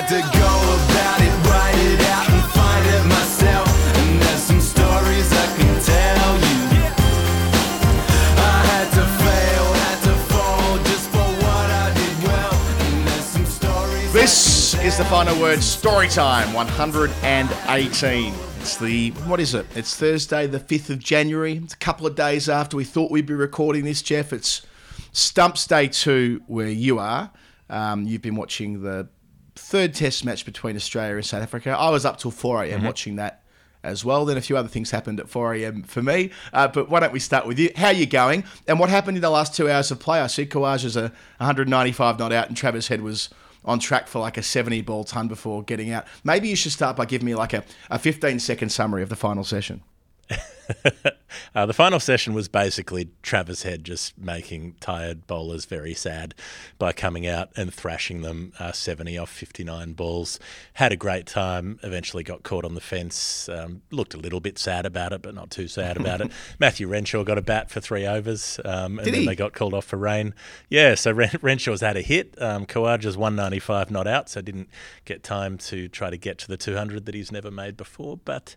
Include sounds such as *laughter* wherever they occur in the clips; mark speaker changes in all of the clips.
Speaker 1: had to go about it, write it out, and find it myself. And there's some stories I can tell you. I had to fail, had to fall just for what I did well. And there's some stories.
Speaker 2: This is the final word story time 118. It's the, what is it? It's Thursday, the 5th of January. It's a couple of days after we thought we'd be recording this, Jeff. It's Stumps Day 2 where you are. Um, you've been watching the third test match between Australia and South Africa. I was up till 4 a.m. watching that as well. Then a few other things happened at 4 a.m. for me. Uh, but why don't we start with you? How are you going? And what happened in the last two hours of play? I see Kawaj is a 195 not out, and Travis Head was on track for like a 70 ball ton before getting out. Maybe you should start by giving me like a, a 15 second summary of the final session. *laughs* *laughs*
Speaker 3: Uh, the final session was basically Travis Head just making tired bowlers very sad by coming out and thrashing them uh, 70 off 59 balls. Had a great time, eventually got caught on the fence. Um, looked a little bit sad about it, but not too sad about it. *laughs* Matthew Renshaw got a bat for three overs um, and
Speaker 2: Did
Speaker 3: then
Speaker 2: he?
Speaker 3: they got called off for rain. Yeah, so Ren- *laughs* Renshaw's had a hit. Um, Khawaja's 195 not out, so didn't get time to try to get to the 200 that he's never made before. But,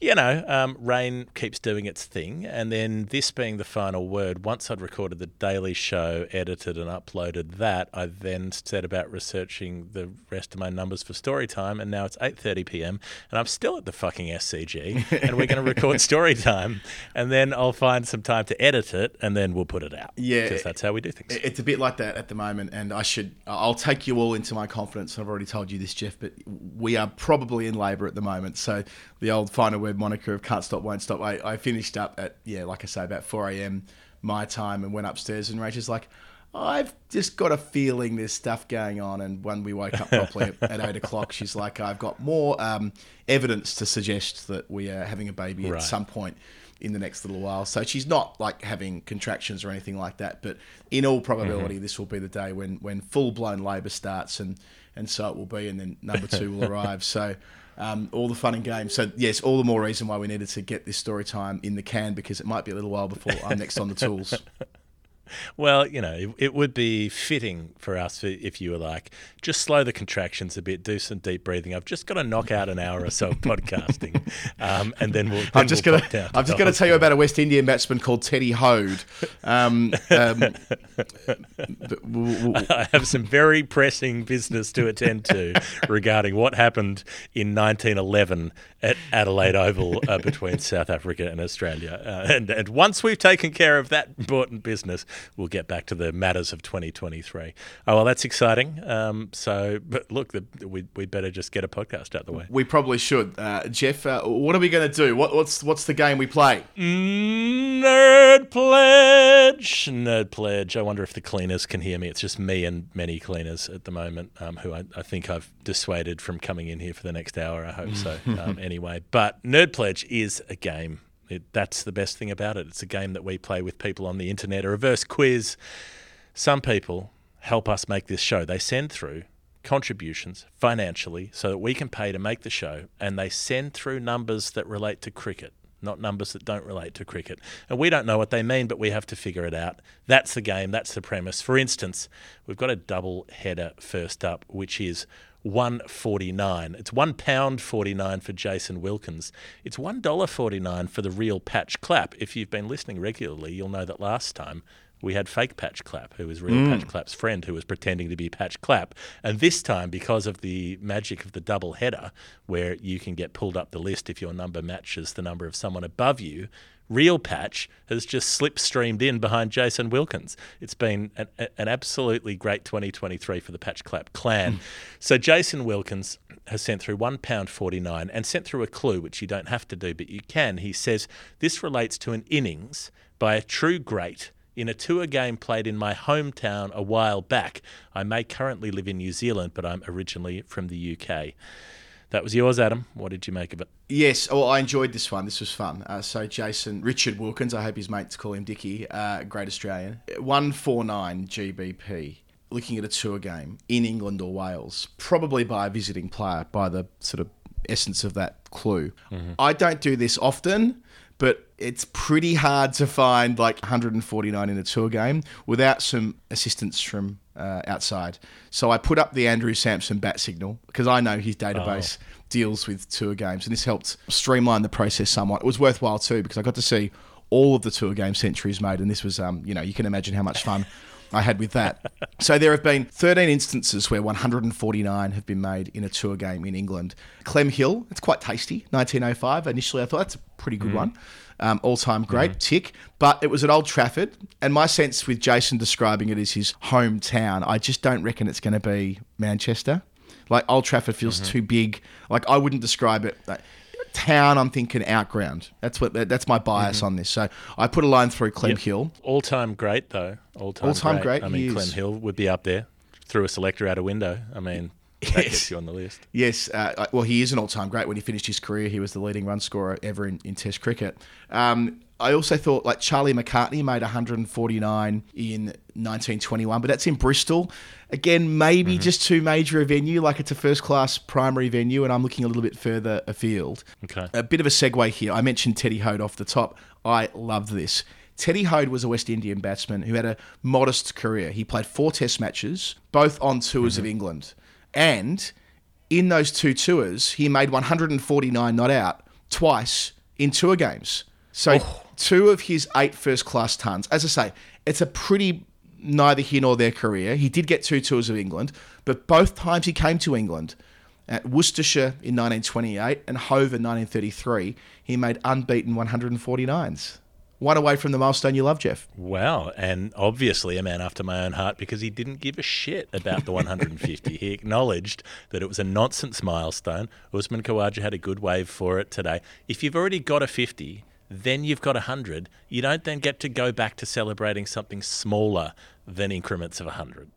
Speaker 3: you know, um, rain keeps doing its thing. And then this being the final word, once I'd recorded the Daily Show, edited and uploaded that, I then set about researching the rest of my numbers for story time. And now it's 8.30 p.m. and I'm still at the fucking SCG *laughs* and we're going to record story time. And then I'll find some time to edit it and then we'll put it out.
Speaker 2: Yeah.
Speaker 3: Because that's how we do things.
Speaker 2: It's a bit like that at the moment, and I should. I'll take you all into my confidence. I've already told you this, Jeff, but we are probably in labour at the moment. So the old final word moniker of "can't stop, won't stop." I, I finished up at yeah, like I say, about four a.m. my time, and went upstairs, and Rachel's like. I've just got a feeling there's stuff going on, and when we woke up properly at, *laughs* at eight o'clock, she's like, "I've got more um, evidence to suggest that we are having a baby
Speaker 3: Right.
Speaker 2: at some point in the next little while. So she's not like having contractions or anything like that. But in all probability, this will be the day when when full blown labour starts, and and so it will be, and then number two will *laughs* arrive. So. Um, all the fun and games. So yes, all the more reason why we needed to get this story time in the can because it might be a little while before I'm next on the tools. *laughs*
Speaker 3: Well, you know, it, it would be fitting for us if you were like, just slow the contractions a bit, do some deep breathing. I've just got to knock out an hour or so of podcasting, *laughs* um, and then we'll.
Speaker 2: I'm just
Speaker 3: we'll
Speaker 2: gonna I'm just gonna tell you about a West Indian batsman called Teddy Hoad. Um, um, *laughs*
Speaker 3: I have some very pressing business to attend to *laughs* regarding what happened in 1911 at Adelaide Oval uh, between South Africa and Australia. Uh, and, and once we've taken care of that important business, we'll get back to the matters of 2023. Oh, well, that's exciting. Um, so, but look, the, we, we'd better just get a podcast out the way.
Speaker 2: we probably should, uh, Jeff. Uh, what are we going to do? What, what's what's the game we play?
Speaker 3: Nerd pledge, nerd pledge. I wonder if the cleaners can hear me. It's just me and many cleaners at the moment, um, who I, I think I've dissuaded from coming in here for the next hour. I hope so. *laughs* Um, anyway, but nerd pledge is a game. It, that's the best thing about it. It's a game that we play with people on the internet. A reverse quiz. Some people help us make this show. They send through contributions financially so that we can pay to make the show, and they send through numbers that relate to cricket, not numbers that don't relate to cricket. And we don't know what they mean, but we have to figure it out. That's the game, that's the premise. For instance, we've got a double header first up, which is 149. It's one pound 49 for Jason Wilkins. It's one dollar 49 for the real Patch Clapp. If you've been listening regularly, you'll know that last time we had fake Patch Clapp, who was real mm. Patch Clapp's friend, who was pretending to be Patch Clapp. And this time, because of the magic of the double header, where you can get pulled up the list if your number matches the number of someone above you, Real Patch has just slipstreamed in behind Jason Wilkins. It's been an, an absolutely great 2023 for the Patch Clapp clan. Hmm. So Jason Wilkins has sent through £1.49 and sent through a clue, which you don't have to do, but you can. He says, This relates to an innings by a true great in a tour game played in my hometown a while back. I may currently live in New Zealand, but I'm originally from the UK. That was yours, Adam. What did you make of it?
Speaker 2: Yes, well, I enjoyed this one. This was fun. Uh, so, Jason, Richard Wilkins, I hope his mates call him Dickie, uh, great Australian. 149 GBP, looking at a tour game in England or Wales, probably by a visiting player, by the sort of essence of that clue. I don't do this often, but it's pretty hard to find like 149 in a tour game without some assistance from uh, outside. So I put up the Andrew Samson bat signal because I know his database deals with tour games, and this helped streamline the process somewhat. It was worthwhile too because I got to see all of the tour game centuries made, and this was, um, you know, you can imagine how much fun. *laughs* I had with that. *laughs* So there have been 13 instances where 149 have been made in a tour game in England. Clem Hill, it's quite tasty, 1905. Initially, I thought that's a pretty good one. Um, all time great, tick. But it was at Old Trafford, and my sense with Jason describing it as his hometown, I just don't reckon it's going to be Manchester. Like Old Trafford feels too big. Like I wouldn't describe it. Like, town, I'm thinking outground. That's what that's my bias on this. So I put a line through Clem Hill.
Speaker 3: All time great though. All time
Speaker 2: All-time great,
Speaker 3: I mean. Clem Hill would be up there. Threw a selector out a window. I mean, that
Speaker 2: Yes.
Speaker 3: gets you on the list.
Speaker 2: Yes, uh, well, he is an all-time great. When he finished his career, he was the leading run scorer ever in, in Test cricket. Um, I also thought like Charlie McCartney made 149 in 1921, but that's in Bristol. Again, maybe mm-hmm. just too major a venue, like it's a first-class primary venue, and I'm looking a little bit further afield.
Speaker 3: Okay.
Speaker 2: A bit of a segue here. I mentioned Teddy Hoad off the top. I love this. Teddy Hoad was a West Indian batsman who had a modest career. He played four Test matches, both on tours of mm-hmm. England. And in those two tours, he made 149 not out twice in tour games. So oh. Two of his eight first class tons. As I say, it's a pretty neither here nor there career. He did get two tours of England, but both times he came to England, at Worcestershire in 1928 and Hove in 1933, he made unbeaten 149s. One away from the milestone you love, Jeff.
Speaker 3: Wow, and obviously a man after my own heart because he didn't give a shit about the 150. he acknowledged that it was a nonsense milestone. Usman Khawaja had a good wave for it today. If you've already got a 50, then you've got a 100. You don't then get to go back to celebrating something smaller than increments of 100.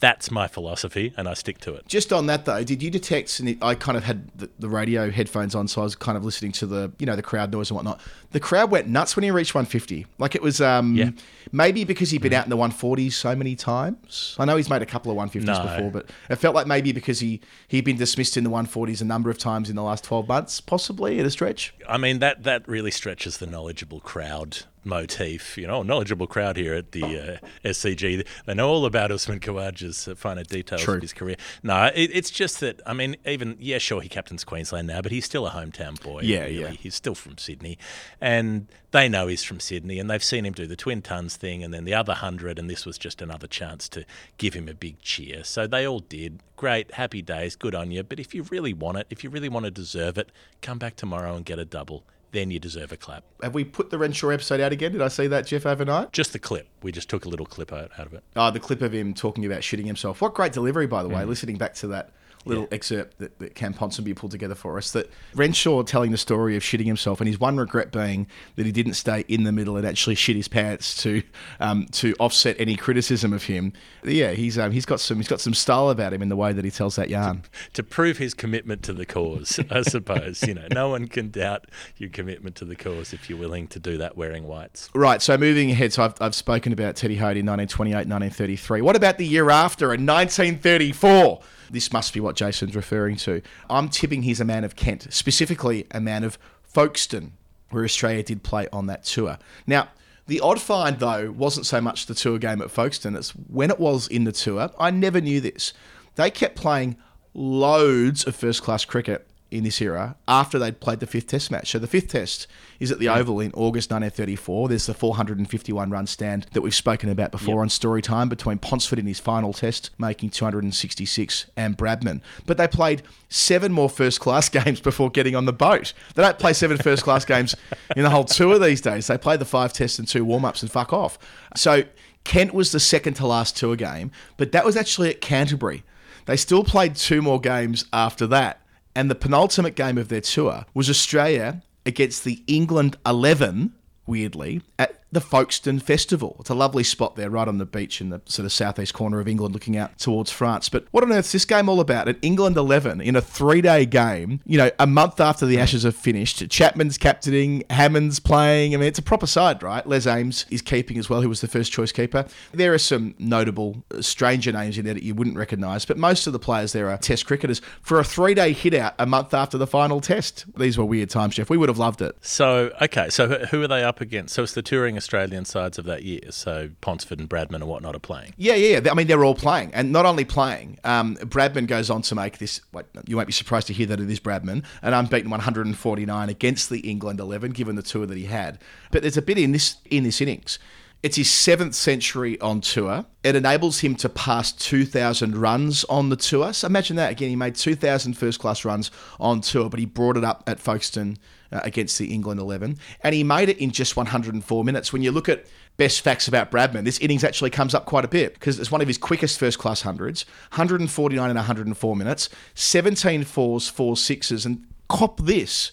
Speaker 3: That's my philosophy, and I stick to it.
Speaker 2: Just on that though, did you detect? And I kind of had the, the radio headphones on, so I was kind of listening to the you know the crowd noise and whatnot. The crowd went nuts when he reached 150. Like it was um,
Speaker 3: Yeah.
Speaker 2: maybe because he'd been out in the 140s so many times. I know he's made a couple of 150s
Speaker 3: No.
Speaker 2: before, but it felt like maybe because he he'd been dismissed in the 140s a number of times in the last 12 months, possibly at a stretch.
Speaker 3: I mean that that really stretches the knowledgeable crowd motif. You know, knowledgeable crowd here at the uh, SCG. They know all about Usman Khawaja's uh, finer details
Speaker 2: True.
Speaker 3: of his career. No, it, it's just that I mean, even yeah, sure, he captains Queensland now, but he's still a hometown boy.
Speaker 2: Yeah,
Speaker 3: really.
Speaker 2: yeah.
Speaker 3: He's still from Sydney, and they know he's from Sydney, and they've seen him do the twin tons thing, and then the other hundred, and this was just another chance to give him a big cheer. So they all did. Great, happy days, good on you. But if you really want it, if you really want to deserve it, come back tomorrow and get a double. Then you deserve a clap.
Speaker 2: Have we put the Renshaw episode out again? Did I see that, Jeff, overnight?
Speaker 3: Just the clip. We just took a little clip out, out of it.
Speaker 2: Oh, the clip of him talking about shitting himself. What great delivery, by the way, mm. listening back to that little excerpt that, that Cam Ponsonby pulled together for us. That Renshaw telling the story of shitting himself, and his one regret being that he didn't stay in the middle and actually shit his pants to um, to offset any criticism of him. Yeah, he's um, he's got some he's got some style about him in the way that he tells that yarn.
Speaker 3: To prove his commitment to the cause, I *laughs* suppose. You know, no one can doubt your commitment to the cause if you're willing to do that wearing whites.
Speaker 2: Right, so moving ahead, so I've, I've spoken about Teddy Hoad in 1928, 1933. What about the year after in 1934? This must be what Jason's referring to. I'm tipping he's a man of Kent, specifically a man of Folkestone, where Australia did play on that tour. Now, the odd find, though, wasn't so much the tour game at Folkestone, it's when it was in the tour. I never knew this. They kept playing loads of first class cricket in this era after they'd played the fifth test match. So the fifth test is at the Oval in August 1934. There's the 451 run stand that we've spoken about before on story time between Ponsford in his final test, making 266, and Bradman. But they played seven more first class *laughs* games before getting on the boat. They don't play seven first class games in the whole tour these days. They play the five tests and two warm ups and fuck off. So Kent was the second to last tour game, but that was actually at Canterbury. They still played two more games after that. And the penultimate game of their tour was Australia against the England 11, weirdly, at the Folkestone Festival. It's a lovely spot there, right on the beach in the sort of southeast corner of England, looking out towards France. But what on earth's this game all about? An England 11 in a three day game, you know, a month after the Ashes have finished. Chapman's captaining, Hammond's playing. I mean, it's a proper side, right? Les Ames is keeping as well, who was the first choice keeper. There are some notable uh, stranger names in there that you wouldn't recognise, but most of the players there are Test cricketers for a three day hit out a month after the final Test. These were weird times, Jeff. We would have loved it.
Speaker 3: So, okay, so who are they up against? So it's the touring Australian sides of that year. So Ponsford and Bradman and whatnot are playing.
Speaker 2: Yeah, yeah. I mean, they're all playing, and not only playing. Um, Bradman goes on to make this. You won't be surprised to hear that it is Bradman, an unbeaten 149 against the England 11, given the tour that he had. But there's a bit in this in this innings. It's his seventh century on tour. It enables him to pass 2,000 runs on the tour. So imagine that. Again, he made 2,000 first class runs on tour, but he brought it up at Folkestone uh, against the England 11. And he made it in just 104 minutes. When you look at best facts about Bradman, this innings actually comes up quite a bit because it's one of his quickest first class hundreds 149 in 104 minutes, 17 fours, four sixes. And cop this,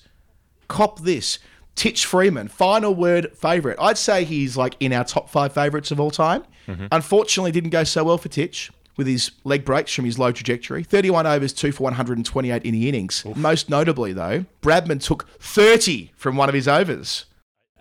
Speaker 2: cop this. Titch Freeman, final word favourite. I'd say he's like in our top five favourites of all time. Unfortunately, didn't go so well for Titch with his leg breaks from his low trajectory. 31 overs, 2 for 128 in the innings. Most notably, though, Bradman took 30 from one of his overs.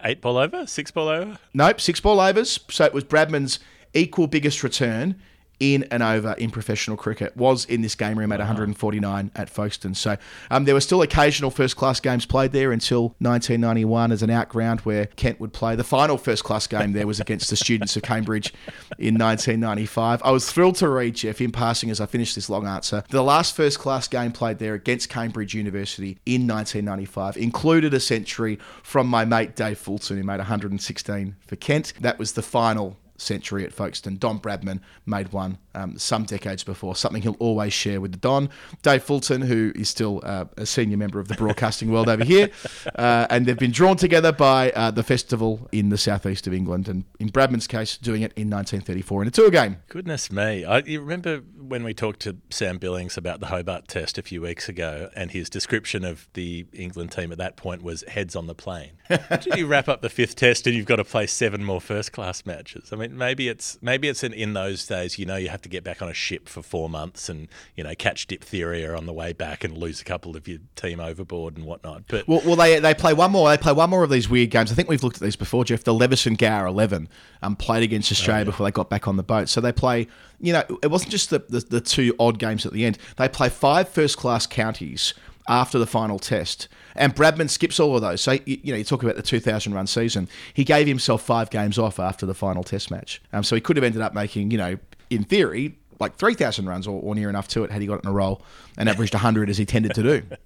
Speaker 3: Eight ball over, six ball over.
Speaker 2: Nope, six ball overs. So it was Bradman's equal biggest return in and over in professional cricket. Was in this game room at 149 at Folkestone. So um, there were still occasional first class games played there until 1991 as an outground where Kent would play. The final first class game there was against the students of Cambridge in 1995. I was thrilled to read, Jeff, in passing as I finished this long answer. The last first class game played there against Cambridge University in 1995 included a century from my mate Dave Fulton, who made 116 for Kent. That was the final century at Folkestone. Don Bradman made one um, some decades before, something he'll always share with the Don. Dave Fulton, who is still uh, a senior member of the broadcasting world over here, *laughs* uh, and they've been drawn together by uh, the festival in the southeast of England, and in Bradman's case, doing it in 1934 in a tour game.
Speaker 3: Goodness me. I, you remember when we talked to Sam Billings about the Hobart test a few weeks ago, and his description of the England team at that point was heads on the plane. *laughs* Did you wrap up the fifth test and you've got to play seven more first class matches? I mean, maybe it's maybe it's in, in those days, you know, you have to get back on a ship for four months and, you know, catch diphtheria on the way back and lose a couple of your team overboard and whatnot. But
Speaker 2: Well, well, they they play one more. They play one more of these weird games. I think we've looked at these before, Jeff. The Leveson Gower Eleven um, played against Australia before they got back on the boat. So they play. You know, it wasn't just the, the the two odd games at the end. They play five first class counties after the final test. And Bradman skips all of those. So, you, you know, you talk about the 2,000 run season. He gave himself five games off after the final test match. Um, so he could have ended up making, you know, in theory, like 3,000 runs or, or near enough to it had he got in a roll and averaged 100 as he tended to do. *laughs*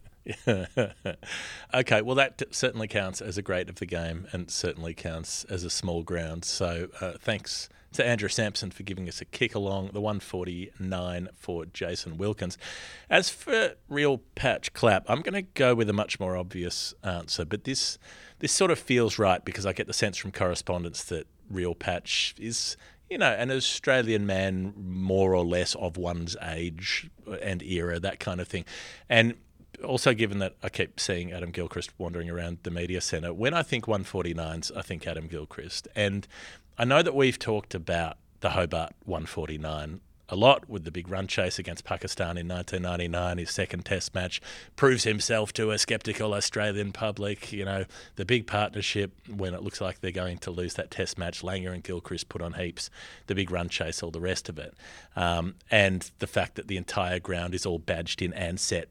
Speaker 2: *laughs*
Speaker 3: okay, well, that certainly counts as a great of the game and certainly counts as a small ground. So uh, thanks to Andrew Samson for giving us a kick along the 149 for Jason Wilkins. As for real patch clapp, I'm going to go with a much more obvious answer, but this this sort of feels right because I get the sense from correspondence that real patch is you know, an Australian man more or less of one's age and era, that kind of thing. And also, given that I keep seeing Adam Gilchrist wandering around the media centre, when I think 149s, I think Adam Gilchrist. And I know that we've talked about the Hobart 149 a lot with the big run chase against Pakistan in 1999. His second Test match proves himself to a sceptical Australian public. You know, the big partnership when it looks like they're going to lose that Test match. Langer and Gilchrist put on heaps. The big run chase, all the rest of it, um, and the fact that the entire ground is all badged in and uh,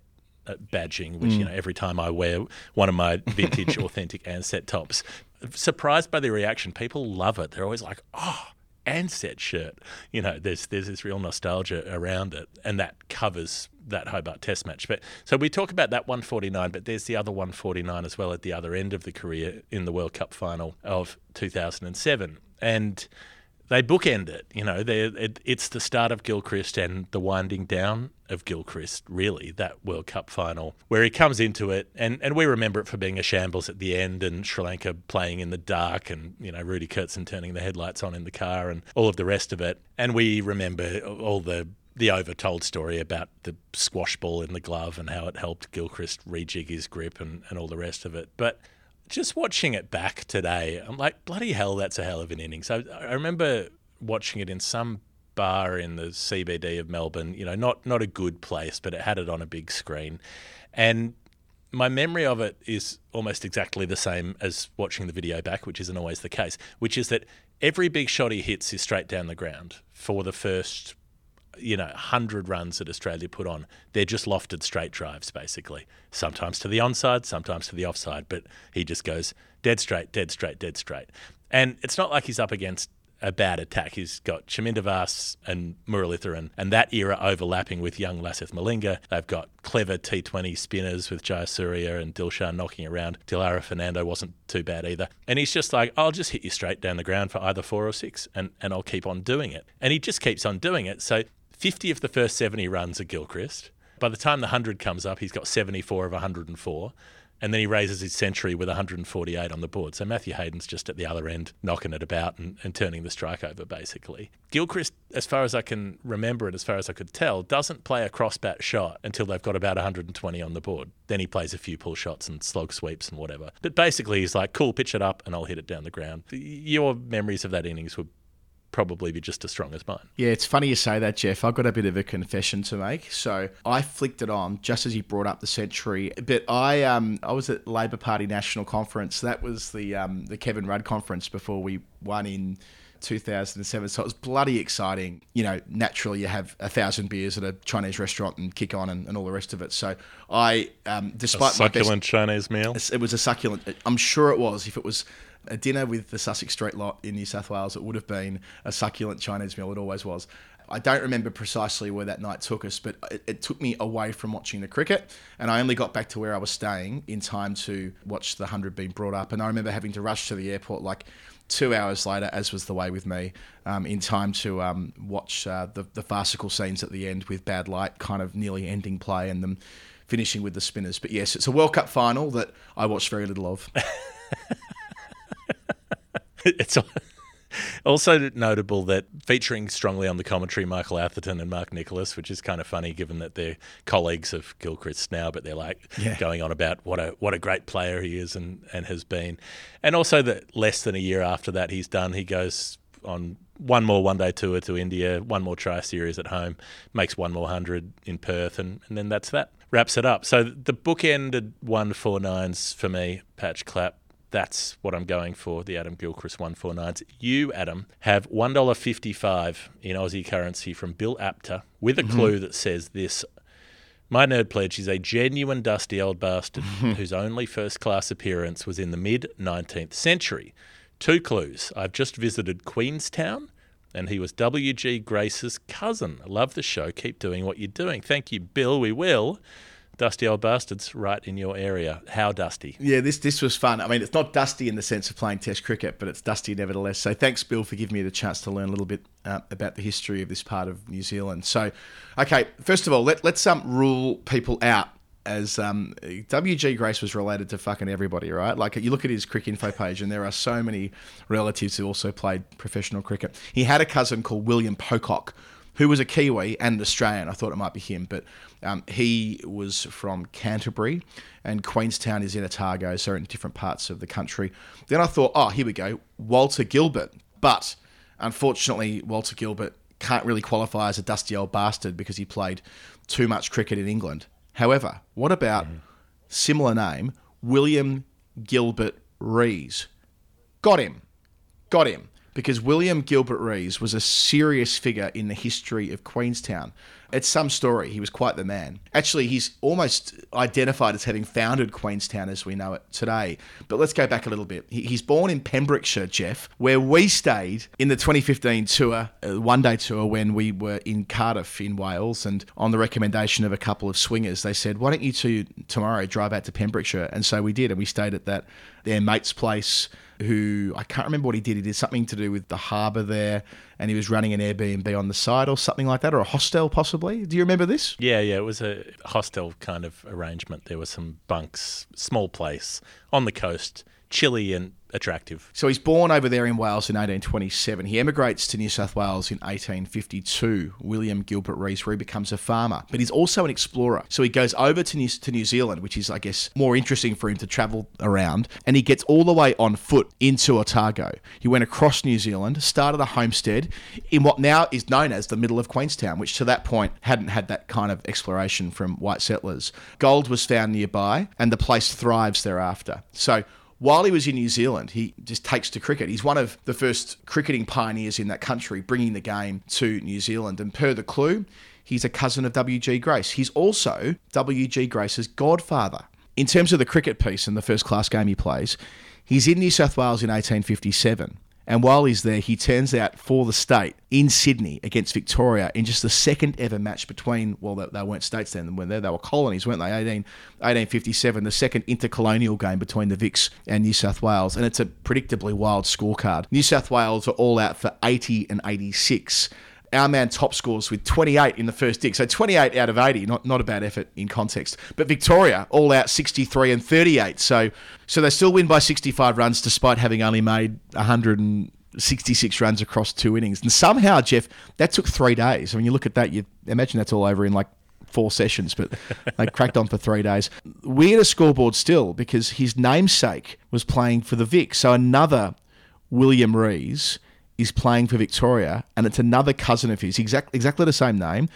Speaker 3: badging, which you know every time I wear one of my *laughs* vintage authentic Ansett tops. Surprised by the reaction, people love it. They're always like, "Oh, Ansett shirt." You know, there's there's this real nostalgia around it, and that covers that Hobart Test match. But so we talk about that 149, but there's the other 149 as well at the other end of the career in the World Cup final of 2007, and they bookend it. You know, it, it's the start of Gilchrist and the winding down of Gilchrist. Really, that World Cup final where he comes into it, and, and we remember it for being a shambles at the end, and Sri Lanka playing in the dark, and you know Rudi Koertzen turning the headlights on in the car, and all of the rest of it. And we remember all the the overtold story about the squash ball in the glove and how it helped Gilchrist rejig his grip and, and all the rest of it. But just watching it back today, I'm like, bloody hell, that's a hell of an innings. So I remember watching it in some bar in the CBD of Melbourne. You know, not not a good place, but it had it on a big screen, and my memory of it is almost exactly the same as watching the video back, which isn't always the case. Which is that every big shot he hits is straight down the ground for the first you know, 100 runs that Australia put on, they're just lofted straight drives, basically. Sometimes to the onside, sometimes to the offside, but he just goes dead straight, dead straight, dead straight. And it's not like he's up against a bad attack. He's got Chaminda Vaas and Muralitharan and that era overlapping with young Lasith Malinga. They've got clever T20 spinners with Jayasuriya and Dilshan knocking around. Dilhara Fernando wasn't too bad either. And he's just like, I'll just hit you straight down the ground for either four or six and, and I'll keep on doing it. And he just keeps on doing it. So 50 of the first 70 runs are Gilchrist. By the time the 100 comes up, he's got 74 of 104 and then he raises his century with 148 on the board. So Matthew Hayden's just at the other end, knocking it about and, and, turning the strike over, basically. Gilchrist, as far as I can remember it, as far as I could tell, doesn't play a crossbat shot until they've got about 120 on the board. Then he plays a few pull shots and slog sweeps and whatever. But basically, he's like, cool, pitch it up and I'll hit it down the ground. Your memories of that innings were probably be just as strong as mine.
Speaker 2: Yeah, it's funny you say that, Jeff. I've got a bit of a confession to make. So I flicked it on just as you brought up the century. But I um I was at Labor Party National Conference. That was the um the Kevin Rudd conference before we won in 2007. So it was bloody exciting. You know, naturally you have a thousand beers at a Chinese restaurant and kick on and, and all the rest of it. So I, um, despite
Speaker 3: a succulent best, Chinese meal,
Speaker 2: it was a succulent. I'm sure it was. If it was a dinner with the Sussex Street lot in New South Wales, it would have been a succulent Chinese meal. It always was. I don't remember precisely where that night took us, but it, it, took me away from watching the cricket. And I only got back to where I was staying in time to watch the 100 being brought up. And I remember having to rush to the airport like two hours later, as was the way with me, um, in time to um, watch uh, the, the farcical scenes at the end with bad light kind of nearly ending play and them finishing with the spinners. But yes, it's a World Cup final that I watched very little of. *laughs* *laughs*
Speaker 3: it's also notable that featuring strongly on the commentary Michael Atherton and Mark Nicholas, which is kind of funny given that they're colleagues of Gilchrist now, but they're like yeah. going on about what a what a great player he is and, and has been. And also that less than a year after that he's done, he goes on one more one day tour to India, one more tri series at home, makes one more hundred in Perth, and, and then that's that. Wraps it up. So the book ended one four nines for me, patch clapp that's what I'm going for, the Adam Gilchrist 149s. You, Adam, have $1.55 in Aussie currency from Bill Apter with a mm-hmm. clue that says this. My nerd pledge is a genuine dusty old bastard *laughs* whose only first class appearance was in the mid 19th century. Two clues. I've just visited Queenstown and he was W.G. Grace's cousin. Love the show. Keep doing what you're doing. Thank you, Bill. We will dusty old bastards right in your area. How dusty?
Speaker 2: Yeah, this this was fun. I mean, it's not dusty in the sense of playing Test cricket, but it's dusty nevertheless. So thanks, Bill, for giving me the chance to learn a little bit uh, about the history of this part of New Zealand. So, okay, first of all, let let's um, rule people out. As um, WG Grace was related to fucking everybody, right? Like you look at his cricket info page, and there are so many relatives who also played professional cricket. He had a cousin called William Pocock, who was a Kiwi and an Australian. I thought it might be him, but um, he was from Canterbury, and Queenstown is in Otago, so in different parts of the country. Then I thought, oh, here we go, Walter Gilbert. But unfortunately, Walter Gilbert can't really qualify as a dusty old bastard because he played too much cricket in England. However, what about mm-hmm. similar name, William Gilbert Rees? Got him. Got him because William Gilbert Rees was a serious figure in the history of Queenstown. It's some story. He was quite the man. Actually, he's almost identified as having founded Queenstown as we know it today. But let's go back a little bit. He's born in Pembrokeshire, Jeff, where we stayed in the 2015 tour, uh, one day tour, when we were in Cardiff in Wales. And on the recommendation of a couple of swingers, they said, Why don't you two tomorrow drive out to Pembrokeshire? And so we did. And we stayed at that, their mate's place who I can't remember what he did. He did something to do with the harbour there, and he was running an Airbnb on the side or something like that, or a hostel possibly. Do you remember this?
Speaker 3: Yeah, yeah, it was a hostel kind of arrangement. There were some bunks, small place on the coast, chilly and attractive.
Speaker 2: So he's born over there in Wales in 1827. He emigrates to New South Wales in 1852. William Gilbert Rees, where he becomes a farmer, but he's also an explorer. So he goes over to New, to New Zealand, which is, I guess, more interesting for him to travel around, and he gets all the way on foot into Otago. He went across New Zealand, started a homestead in what now is known as the middle of Queenstown, which to that point hadn't had that kind of exploration from white settlers. Gold was found nearby, and the place thrives thereafter. So while he was in New Zealand, he just takes to cricket. He's one of the first cricketing pioneers in that country, bringing the game to New Zealand. And per the clue, he's a cousin of W.G. Grace. He's also W.G. Grace's godfather. In terms of the cricket piece and the first class game he plays, he's in New South Wales in 1857. And while he's there, he turns out for the state in Sydney against Victoria in just the second ever match between, well, they, they weren't states then, when they, they were colonies, weren't they? 18, 1857, the second intercolonial game between the Vics and New South Wales. And it's a predictably wild scorecard. New South Wales are all out for 80 and 86 our man top scores with 28 in the first dig. So 28 out of 80, not not a bad effort in context. But Victoria all out 63 and 38. So so they still win by 65 runs despite having only made 166 runs across two innings. And somehow, Jeff, that took three days. I mean, you look at that, you imagine that's all over in like four sessions, but they *laughs* cracked on for three days. Weirder scoreboard still because his namesake was playing for the Vic. So another William Rees is playing for Victoria, and it's another cousin of his, exact, exactly the same name,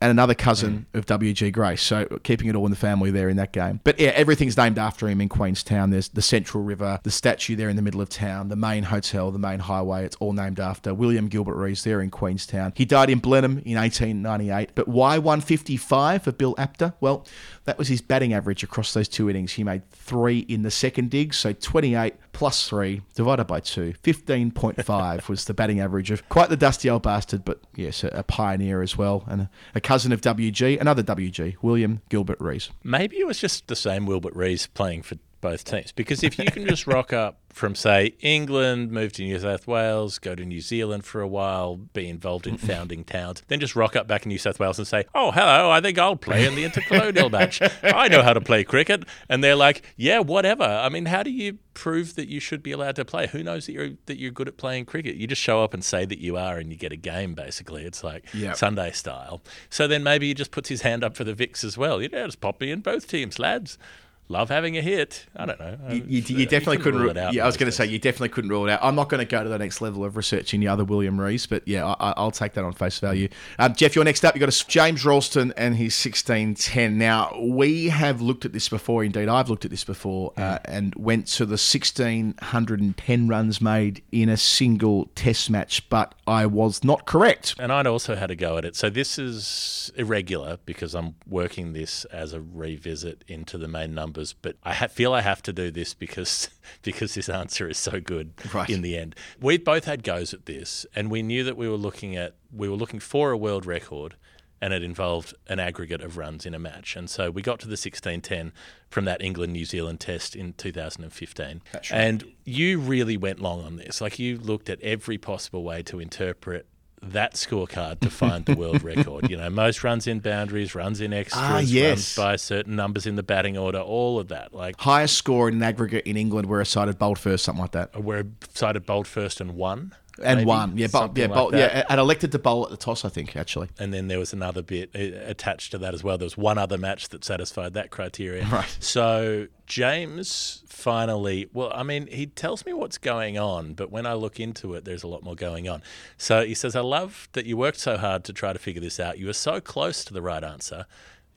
Speaker 2: and another cousin mm. of WG Grace. So keeping it all in the family there in that game. But yeah, everything's named after him in Queenstown. There's the Central River, the statue there in the middle of town, the main hotel, the main highway. It's all named after William Gilbert Rees there in Queenstown. He died in Blenheim in 1898. But why 155 for Bill Apter? Well, that was his batting average across those two innings. He made three in the second dig, so 28 plus three divided by two. 15.5 was the batting average of quite the dusty old bastard, but yes, a, a pioneer as well, and a, a cousin of WG, another WG, William Gilbert Rees.
Speaker 3: Maybe it was just the same Wilbert Rees playing for both teams. Because if you can just rock up from, say, England, move to New South Wales, go to New Zealand for a while, be involved in *laughs* founding towns, then just rock up back in New South Wales and say, oh, hello, I think I'll play in the intercolonial match. I know how to play cricket. And they're like, yeah, whatever. I mean, how do you prove that you should be allowed to play? Who knows that you're, that you're good at playing cricket? You just show up and say that you are and you get a game, basically. It's like
Speaker 2: Yep.
Speaker 3: Sunday style. So then maybe he just puts his hand up for the Vics as well. You know, just pop me in both teams, lads. Love having a hit. I don't know.
Speaker 2: You, you, you definitely couldn't
Speaker 3: rule it out.
Speaker 2: Yeah, I was going to say you definitely couldn't rule it out. I'm not going to go to the next level of researching the other William Rees, but yeah, I, I- I'll take that on face value. Um, Jeff, you're next up. You've got a James Ralston and his 1610. Now we have looked at this before. Indeed, I've looked at this before, uh, and went to the 1610 runs made in a single Test match, but I was not correct.
Speaker 3: And I'd also had a go at it. So this is irregular because I'm working this as a revisit into the main numbers, but I ha- feel I have to do this because *laughs* because this answer is so good
Speaker 2: Right.
Speaker 3: in the end. We both had goes at this, and we knew that we were looking at we were looking for a world record. And it involved an aggregate of runs in a match. And so we got to the 1610 from that England New Zealand test in 2015.
Speaker 2: Right.
Speaker 3: And you really went long on this. Like you looked at every possible way to interpret that scorecard to find the world record. You know, most runs in boundaries, runs in extras,
Speaker 2: Ah, yes.
Speaker 3: runs by certain numbers in the batting order, all of that. Like
Speaker 2: Highest score in an aggregate in England where a side bowled first, something like that.
Speaker 3: we're cited bowled first and one.
Speaker 2: And
Speaker 3: maybe,
Speaker 2: one, yeah, bowl, yeah, bowl,
Speaker 3: that.
Speaker 2: yeah, and elected to bowl at the toss, I think, actually.
Speaker 3: And then there was another bit uh, attached to that as well. There was one other match that satisfied that criteria. *laughs*
Speaker 2: Right.
Speaker 3: So James finally, well, I mean, he tells me what's going on, but when I look into it, there's a lot more going on. So he says, I love that you worked so hard to try to figure this out. You were so close to the right answer.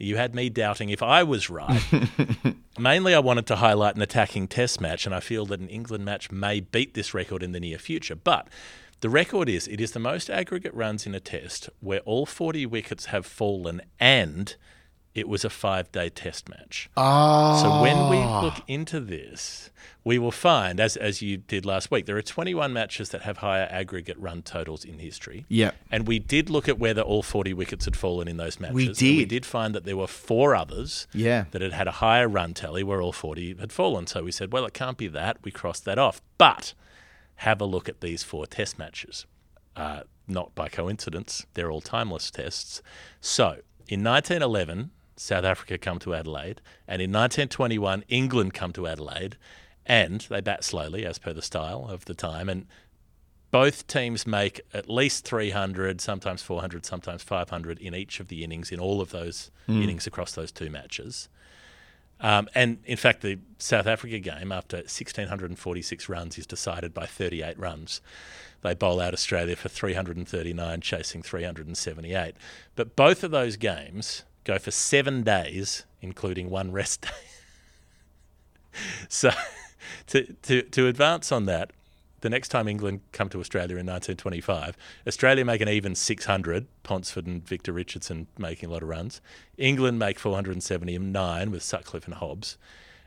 Speaker 3: You had me doubting if I was right. *laughs* Mainly, I wanted to highlight an attacking test match, and I feel that an England match may beat this record in the near future. But the record is it is the most aggregate runs in a test where all 40 wickets have fallen and it was a five day test match.
Speaker 2: Oh.
Speaker 3: So when we look into this, we will find, as, as you did last week, there are 21 matches that have higher aggregate run totals in history.
Speaker 2: Yeah.
Speaker 3: And we did look at whether all 40 wickets had fallen in those matches.
Speaker 2: We
Speaker 3: and we
Speaker 2: did.
Speaker 3: did find that there were four others
Speaker 2: Yeah.
Speaker 3: that had had a higher run tally where all 40 had fallen. So we said, well, it can't be that. We crossed that off. But have a look at these four test matches. Uh, not by coincidence, they're all timeless tests. So in 1911, South Africa come to Adelaide, and in 1921, England come to Adelaide, and they bat slowly as per the style of the time. And both teams make at least 300, sometimes 400, sometimes 500 in each of the innings, in all of those innings across those two matches. Um, and in fact, the South Africa game, after 1,646 runs, is decided by 38 runs. They bowl out Australia for 339, chasing 378. But both of those games go for seven days, including one rest day. *laughs* so, to, to, to advance on that, the next time England come to Australia in 1925, Australia make an even 600, Ponsford and Victor Richardson making a lot of runs. England make 479 with Sutcliffe and Hobbs.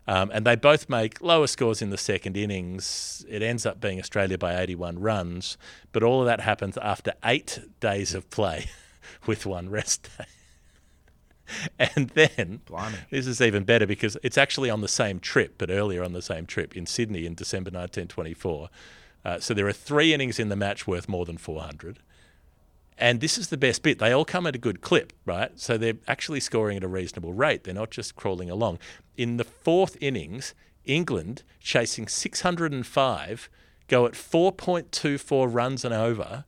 Speaker 3: Um, and they both make lower scores in the second innings. It ends up being Australia by 81 runs, but all of that happens after eight days of play *laughs* with one rest day. *laughs* And then,
Speaker 2: Blimey.
Speaker 3: this is even better because it's actually on the same trip, but earlier on the same trip in Sydney in December 1924. Uh, so there are three innings in the match worth more than 400. And this is the best bit. They all come at a good clip, right? So they're actually scoring at a reasonable rate. They're not just crawling along. In the fourth innings, England, chasing 605, go at 4.24 runs and over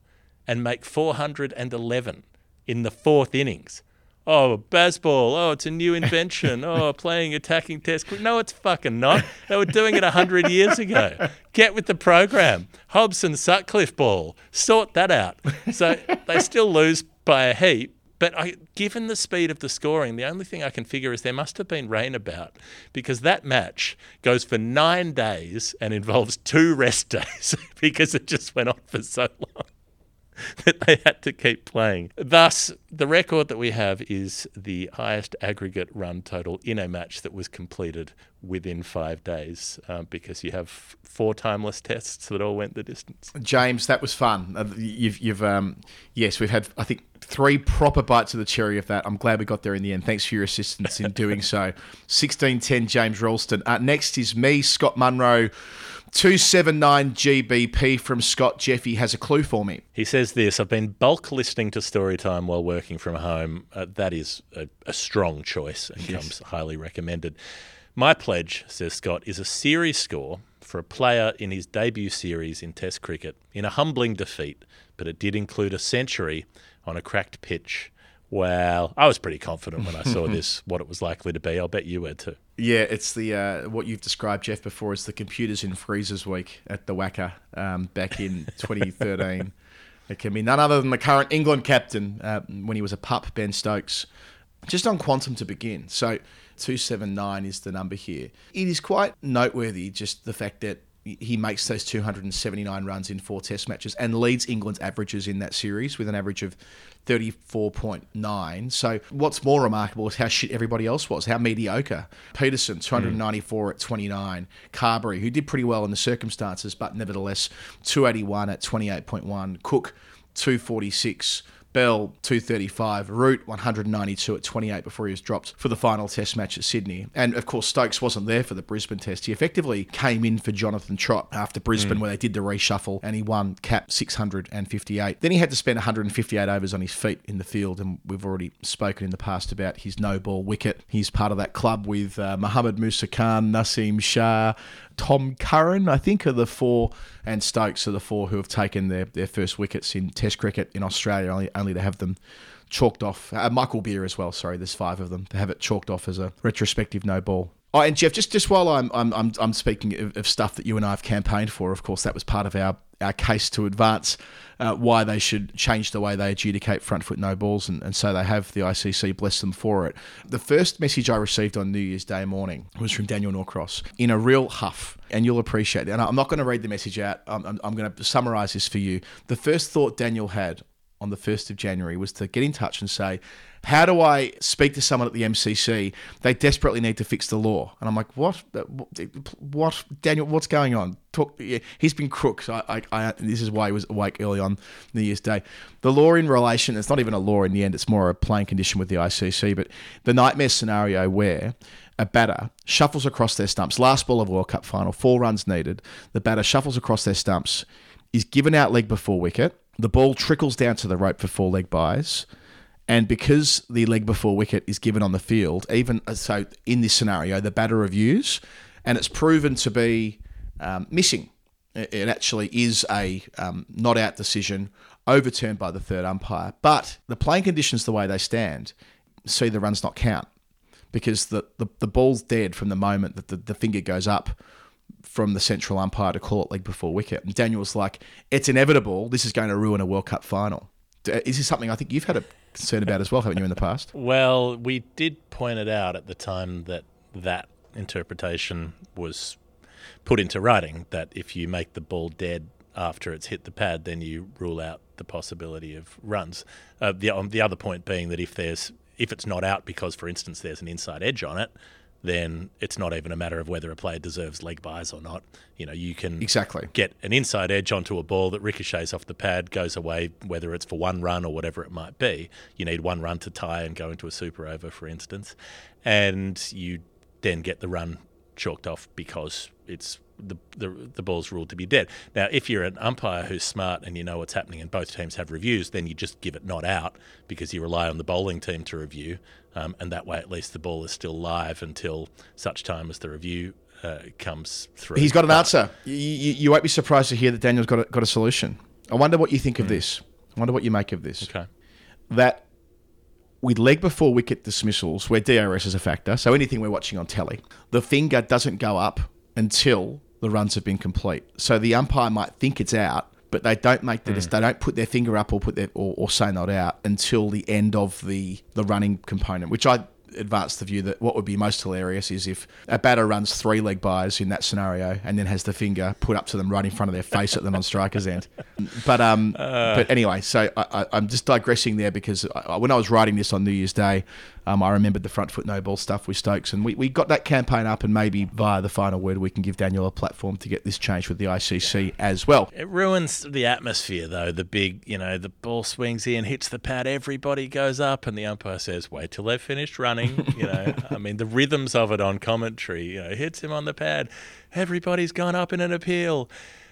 Speaker 3: and make 411 in the fourth innings. Oh, baseball. Oh, it's a new invention. *laughs* Oh, playing attacking test. No, it's fucking not. They were doing it 100 years ago. Get with the program. Hobbs and Sutcliffe ball. Sort that out. So they still lose by a heap. But I, given the speed of the scoring, the only thing I can figure is there must have been rain about because that match goes for nine days and involves two rest *laughs* days because it just went on for so long *laughs* that they had to keep playing. Thus, the record that we have is the highest aggregate run total in a match that was completed within five days um, because you have four timeless tests that all went the distance.
Speaker 2: James, that was fun. Uh, You've, you've, um, yes, we've had, I think, three proper bites of the cherry of that. I'm glad we got there in the end. Thanks for your assistance in doing *laughs* so. 1610, James Ralston. Uh, next is me, Scot Munroe. 279 GBP from Scot Jeffy has a clue for me.
Speaker 3: He says this I've been bulk listening to Storytime while working from home. Uh, that is a, a strong choice and comes highly recommended. My pledge, says Scot, is a series score for a player in his debut series in Test cricket in a humbling defeat, but it did include a century on a cracked pitch. Well, I was pretty confident when I saw *laughs* this, what it was likely to be. I'll bet you were too.
Speaker 2: Yeah, it's the uh, what you've described, Jeff, before as the computers in freezers week at the WACA um, back in *laughs* 2013. it can be none other than the current England captain uh, when he was a pup, Ben Stokes. Just on quantum to begin. So 279 is the number here. It is quite noteworthy just the fact that he makes those 279 runs in four test matches and leads England's averages in that series with an average of 34.9. So what's more remarkable is how shit everybody else was, how mediocre. Pietersen, hmm. 294 at 29. Carberry, who did pretty well in the circumstances, but nevertheless 281 at 28.1. Cook, 246. Bell 235, Root 192 at 28 before he was dropped for the final test match at Sydney. And of course, Stokes wasn't there for the Brisbane test. He effectively came in for Jonathan Trott after Brisbane, where they did the reshuffle and he won cap 658. Then he had to spend 158 overs on his feet in the field. And we've already spoken in the past about his no ball wicket. He's part of that club with uh, Muhammad Musa Khan, Nasim Shah, Tom Curran, I think, are the four, and Stokes are the four who have taken their, their first wickets in Test cricket in Australia, only, only to have them chalked off. Uh, Michael Beer as well, sorry, there's five of them, to have it chalked off as a retrospective no ball. Oh, and Jeff, just, just while I'm, I'm, I'm, I'm speaking of, of stuff that you and I have campaigned for, of course, that was part of our, our case to advance uh, why they should change the way they adjudicate front foot no balls, and, and so they have the ICC bless them for it. The first message I received on New Year's Day morning was from Daniel Norcross in a real huff, and you'll appreciate it. And I'm not going to read the message out, I'm, I'm, I'm going to summarize this for you. The first thought Daniel had on the 1st of January was to get in touch and say, How do I speak to someone at the MCC? They desperately need to fix the law. And I'm like, What? What? Daniel, what's going on? Talk. He's been crook. So I, I, I, this is why he was awake early on New Year's Day. The law in relation, it's not even a law in the end, it's more a plain condition with the ICC. But the nightmare scenario where a batter shuffles across their stumps, last ball of World Cup final, four runs needed. The batter shuffles across their stumps, is given out leg before wicket. The ball trickles down to the rope for four leg byes. And because the leg before wicket is given on the field, even uh, so in this scenario, the batter reviews, and it's proven to be um, missing. It actually is a um, not out decision overturned by the third umpire. But the playing conditions, the way they stand, see the runs not count because the, the, the ball's dead from the moment that the, the finger goes up from the central umpire to call it leg before wicket. And Daniel's like, it's inevitable. This is going to ruin a World Cup final. Is this something I think you've had a concern about as well, haven't you, in the past?
Speaker 3: Well, we did point it out at the time that that interpretation was put into writing that if you make the ball dead after it's hit the pad, then you rule out the possibility of runs. Uh, the um, the other point being that if there's if it's not out because, for instance, there's an inside edge on it, then it's not even a matter of whether a player deserves leg byes or not. You know, you can
Speaker 2: Exactly.
Speaker 3: get an inside edge onto a ball that ricochets off the pad, goes away, whether it's for one run or whatever it might be. You need one run to tie and go into a super over, for instance, and you then get the run chalked off because it's the, the the ball's ruled to be dead. Now, if you're an umpire who's smart and you know what's happening, and both teams have reviews, then you just give it not out because you rely on the bowling team to review, um, and that way at least the ball is still live until such time as the review uh, comes through.
Speaker 2: He's got an
Speaker 3: But-
Speaker 2: answer. You, you, you won't be surprised to hear that Daniel's got a, got a solution. I wonder what you think of this. I wonder what you make of this.
Speaker 3: Okay.
Speaker 2: That with leg before wicket dismissals, where DRS is a factor, so anything we're watching on telly, the finger doesn't go up until the runs have been complete. So the umpire might think it's out, but they don't make the they don't put their finger up or put their or, or say not out until the end of the the running component, which I advance the view that what would be most hilarious is if a batter runs three leg byes in that scenario and then has the finger put up to them right in front of their face at the non-striker's end. But um, but anyway, so I, I, I'm just digressing there because I, when I was writing this on New Year's Day, um, I remembered the front foot no ball stuff with Stokes, and we, we got that campaign up, and maybe via the final word we can give Daniel a platform to get this changed with the ICC as well.
Speaker 3: It ruins the atmosphere, though. The big, you know, the ball swings in, hits the pad, everybody goes up, and the umpire says, "Wait till they've finished running." You know, *laughs* I mean, the rhythms of it on commentary. You know, hits him on the pad, everybody's gone up in an appeal.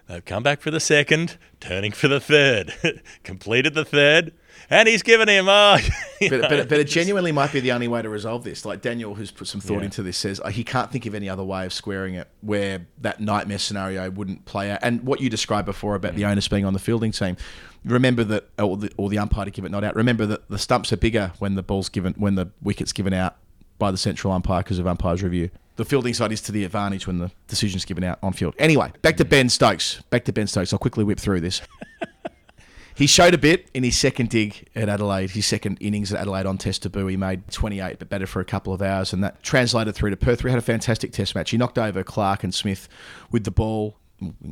Speaker 3: They've come back for the second, turning for the third, *laughs* completed the third, and he's given him. Uh, *laughs* you
Speaker 2: But,
Speaker 3: know,
Speaker 2: but, but it genuinely might be the only way to resolve this. Like Daniel, who's put some thought
Speaker 3: Yeah.
Speaker 2: into this, says uh, he can't think of any other way of squaring it where that nightmare scenario wouldn't play out. And what you described before about the mm. onus being on the fielding team, remember that, or the, or the umpire to give it not out. Remember that the stumps are bigger when the ball's given, when the wicket's given out by the central umpire because of umpire's review. The fielding side is to the advantage when the decision's given out on field. Anyway, back to mm. Ben Stokes. Back to Ben Stokes. I'll quickly whip through this. He showed a bit in his second dig at Adelaide, his second innings at Adelaide on Test debut. He made 28, but batted for a couple of hours, and that translated through to Perth. We had a fantastic Test match. He knocked over Clark and Smith with the ball.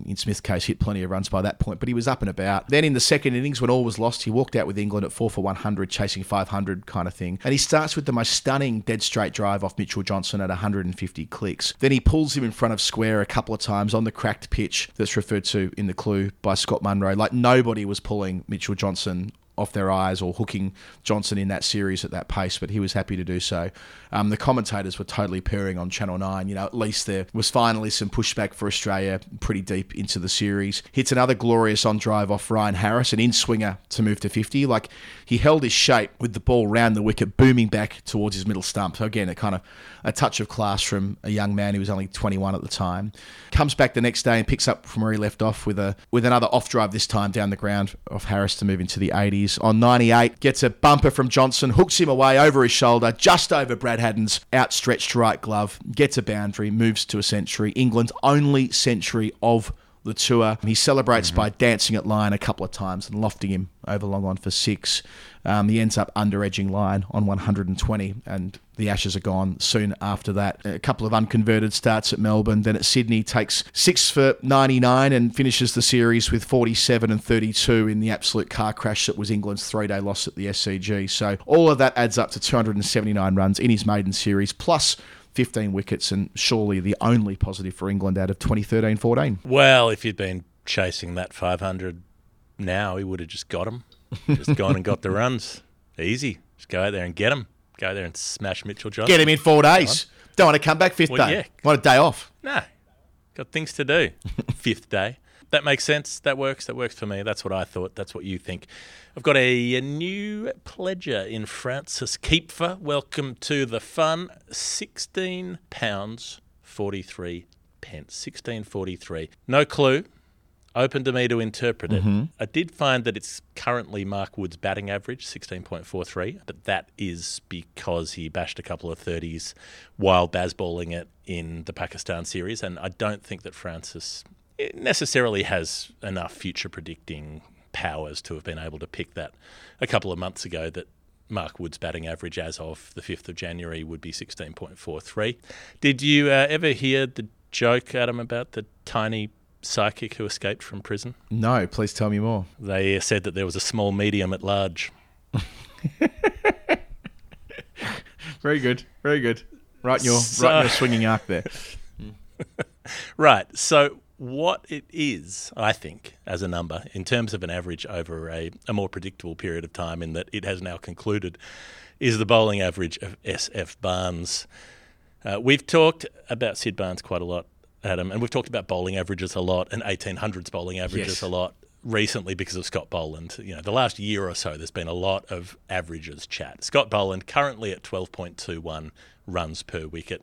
Speaker 2: In Smith's case, hit plenty of runs by that point, but he was up and about. Then in the second innings, when all was lost, he walked out with England at four for 100, chasing 500 kind of thing. And he starts with the most stunning dead straight drive off Mitchell Johnson at 150 clicks. Then he pulls him in front of square a couple of times on the cracked pitch that's referred to in the clue by Scot Munroe. Like nobody was pulling Mitchell Johnson off their eyes or hooking Johnson in that series at that pace, but he was happy to do so. Um, the commentators were totally purring on Channel 9. You know, at least there was finally some pushback for Australia pretty deep into the series. Hits another glorious on drive off Ryan Harris, an in swinger to move to 50. Like he held his shape with the ball round the wicket, booming back towards his middle stump. So again, a kind of a touch of class from a young man who was only 21 at the time. Comes back the next day and picks up from where he left off with a with another off drive this time down the ground off Harris to move into the 80s. On 98, gets a bumper from Johnson, hooks him away over his shoulder, just over Brad Haddin's outstretched right glove, gets a boundary, moves to a century. England's only century of the tour. He celebrates by dancing at Lyon a couple of times and lofting him over long on for six. Um, he ends up under edging Lyon on 120, and the Ashes are gone soon after that. A couple of unconverted starts at Melbourne, then at Sydney, takes six for 99 and finishes the series with 47 and 32 in the absolute car crash that was England's three day loss at the SCG. So all of that adds up to 279 runs in his maiden series, plus 15 wickets, and surely the only positive for England out of 2013 14.
Speaker 3: Well, if you'd been chasing that 500 now, he would have just got him. Just gone and got the runs. Easy. Just go out there and get him. Go there and smash Mitchell Johnson.
Speaker 2: Get him in four days. Don't want to come back fifth
Speaker 3: Well,
Speaker 2: day.
Speaker 3: yeah.
Speaker 2: Want a day off.
Speaker 3: No, got things to do. *laughs* Fifth day. That makes sense. That works. That works for me. That's what I thought. That's what you think. I've got a, a new pledger in Francis Keepfer. Welcome to the fun. Sixteen pounds forty-three pence. Sixteen forty-three. No clue. Open to me to interpret it. Mm-hmm. I did find that it's currently Mark Wood's batting average, 16.43, but that is because he bashed a couple of 30s while Bazballing it in the Pakistan series. And I don't think that Francis necessarily has enough future predicting powers to have been able to pick that a couple of months ago that Mark Wood's batting average as of the 5th of January would be 16.43. Did you uh, ever hear the joke, Adam, about the tiny psychic who escaped from prison?
Speaker 2: No, please tell me more.
Speaker 3: They said that there was a small medium at large. *laughs*
Speaker 2: Very good, very good. Right in your
Speaker 3: So-
Speaker 2: right in your swinging arc there. *laughs*
Speaker 3: Right. So, what it is, I think, as a number, in terms of an average over a, a more predictable period of time, in that it has now concluded, is the bowling average of SF Barnes. Uh, we've talked about Sid Barnes quite a lot, Adam, and we've talked about bowling averages a lot and 1800s bowling averages
Speaker 2: Yes.
Speaker 3: a lot recently because of Scott Boland. You know, the last year or so, there's been a lot of averages chat. Scott Boland currently at 12.21 runs per wicket,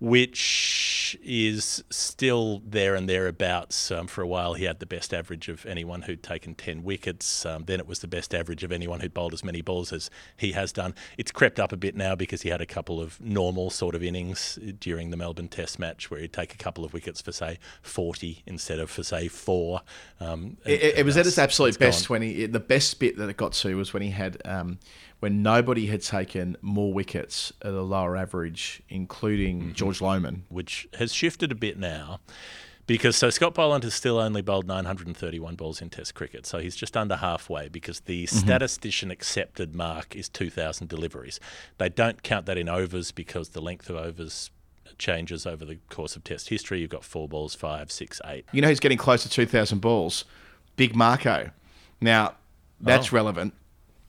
Speaker 3: which is still there and thereabouts. Um, for a while, he had the best average of anyone who'd taken 10 wickets. Um, then it was the best average of anyone who'd bowled as many balls as he has done. It's crept up a bit now because he had a couple of normal sort of innings during the Melbourne Test match where he'd take a couple of wickets for, say, 40 instead of for, say, four. Um,
Speaker 2: It, it- was at its absolute best
Speaker 3: gone.
Speaker 2: when he. The best bit that it got to was when he had um, when nobody had taken more wickets at a lower average, including
Speaker 3: Mm-hmm.
Speaker 2: George Lohmann.
Speaker 3: which has shifted a bit now. Because so Scott Boland has still only bowled 931 balls in Test cricket, so he's just under halfway. Because the statistician accepted mark is 2,000 deliveries. They don't count that in overs because the length of overs changes over the course of Test history. You've got four balls, five, six, eight.
Speaker 2: You know who's getting close to two thousand balls? Big Marco. Now that's
Speaker 3: Oh.
Speaker 2: relevant.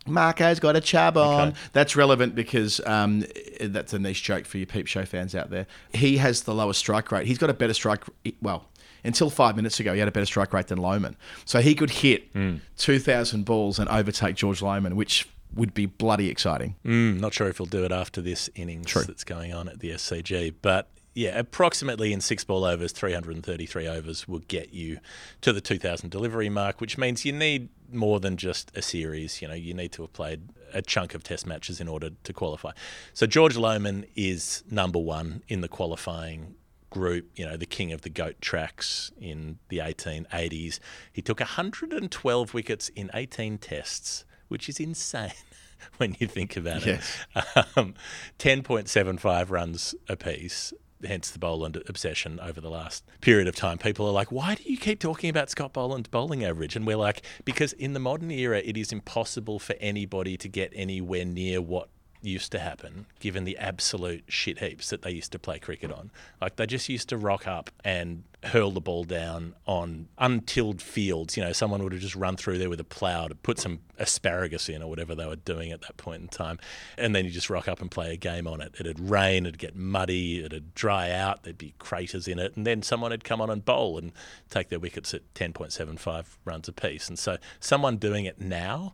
Speaker 2: Marco's got a chub on.
Speaker 3: Okay.
Speaker 2: That's relevant because um, that's a niche joke for you peep show fans out there. He has the lowest strike rate. He's got a better strike. Well, until five minutes ago, he had a better strike rate than Lohmann. So he could hit two thousand balls and overtake George Lohmann, which would be bloody exciting.
Speaker 3: Mm, not sure if he'll do it after this innings
Speaker 2: True.
Speaker 3: that's going on at the SCG, but yeah, approximately in six ball overs, 333 overs will get you to the 2,000 delivery mark, which means you need more than just a series. You know, you need to have played a chunk of test matches in order to qualify. So George Lohmann is number one in the qualifying group, you know, the king of the goat tracks in the 1880s. He took 112 wickets in 18 tests, which is insane *laughs* when you think about
Speaker 2: Yes.
Speaker 3: it. Um, 10.75 runs apiece. Hence the Boland obsession over the last period of time. People are like, why do you keep talking about Scott Boland's bowling average? And we're like, because in the modern era, it is impossible for anybody to get anywhere near what used to happen, given the absolute shit heaps that they used to play cricket on. Like they just used to rock up and hurl the ball down on untilled fields. You know, someone would have just run through there with a plough to put some asparagus in or whatever they were doing at that point in time. And then you just rock up and play a game on it. It'd rain, it'd get muddy, it'd dry out, there'd be craters in it. And then someone would come on and bowl and take their wickets at 10.75 runs apiece. And so someone doing it now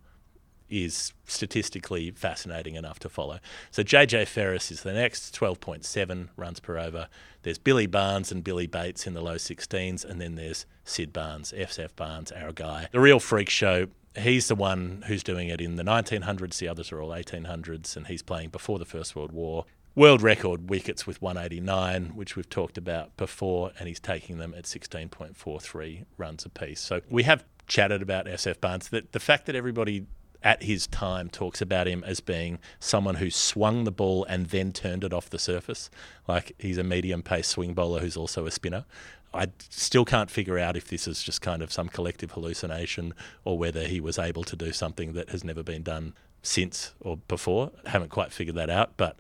Speaker 3: is statistically fascinating enough to follow. So JJ Ferris is the next, 12.7 runs per over. There's Billy Barnes and Billy Bates in the low 16s, and then there's Sid Barnes, FSF Barnes, our guy. The real freak show. He's the one who's doing it in the 1900s. The others are all 1800s, and he's playing before the First World War. World record wickets with 189, which we've talked about before, and he's taking them at 16.43 runs apiece. So we have chatted about SF Barnes. That the fact that everybody at his time talks about him as being someone who swung the ball and then turned it off the surface, like he's a medium pace swing bowler who's also a spinner. I still can't figure out if this is just kind of some collective hallucination or whether he was able to do something that has never been done since or before. I haven't quite figured that out, but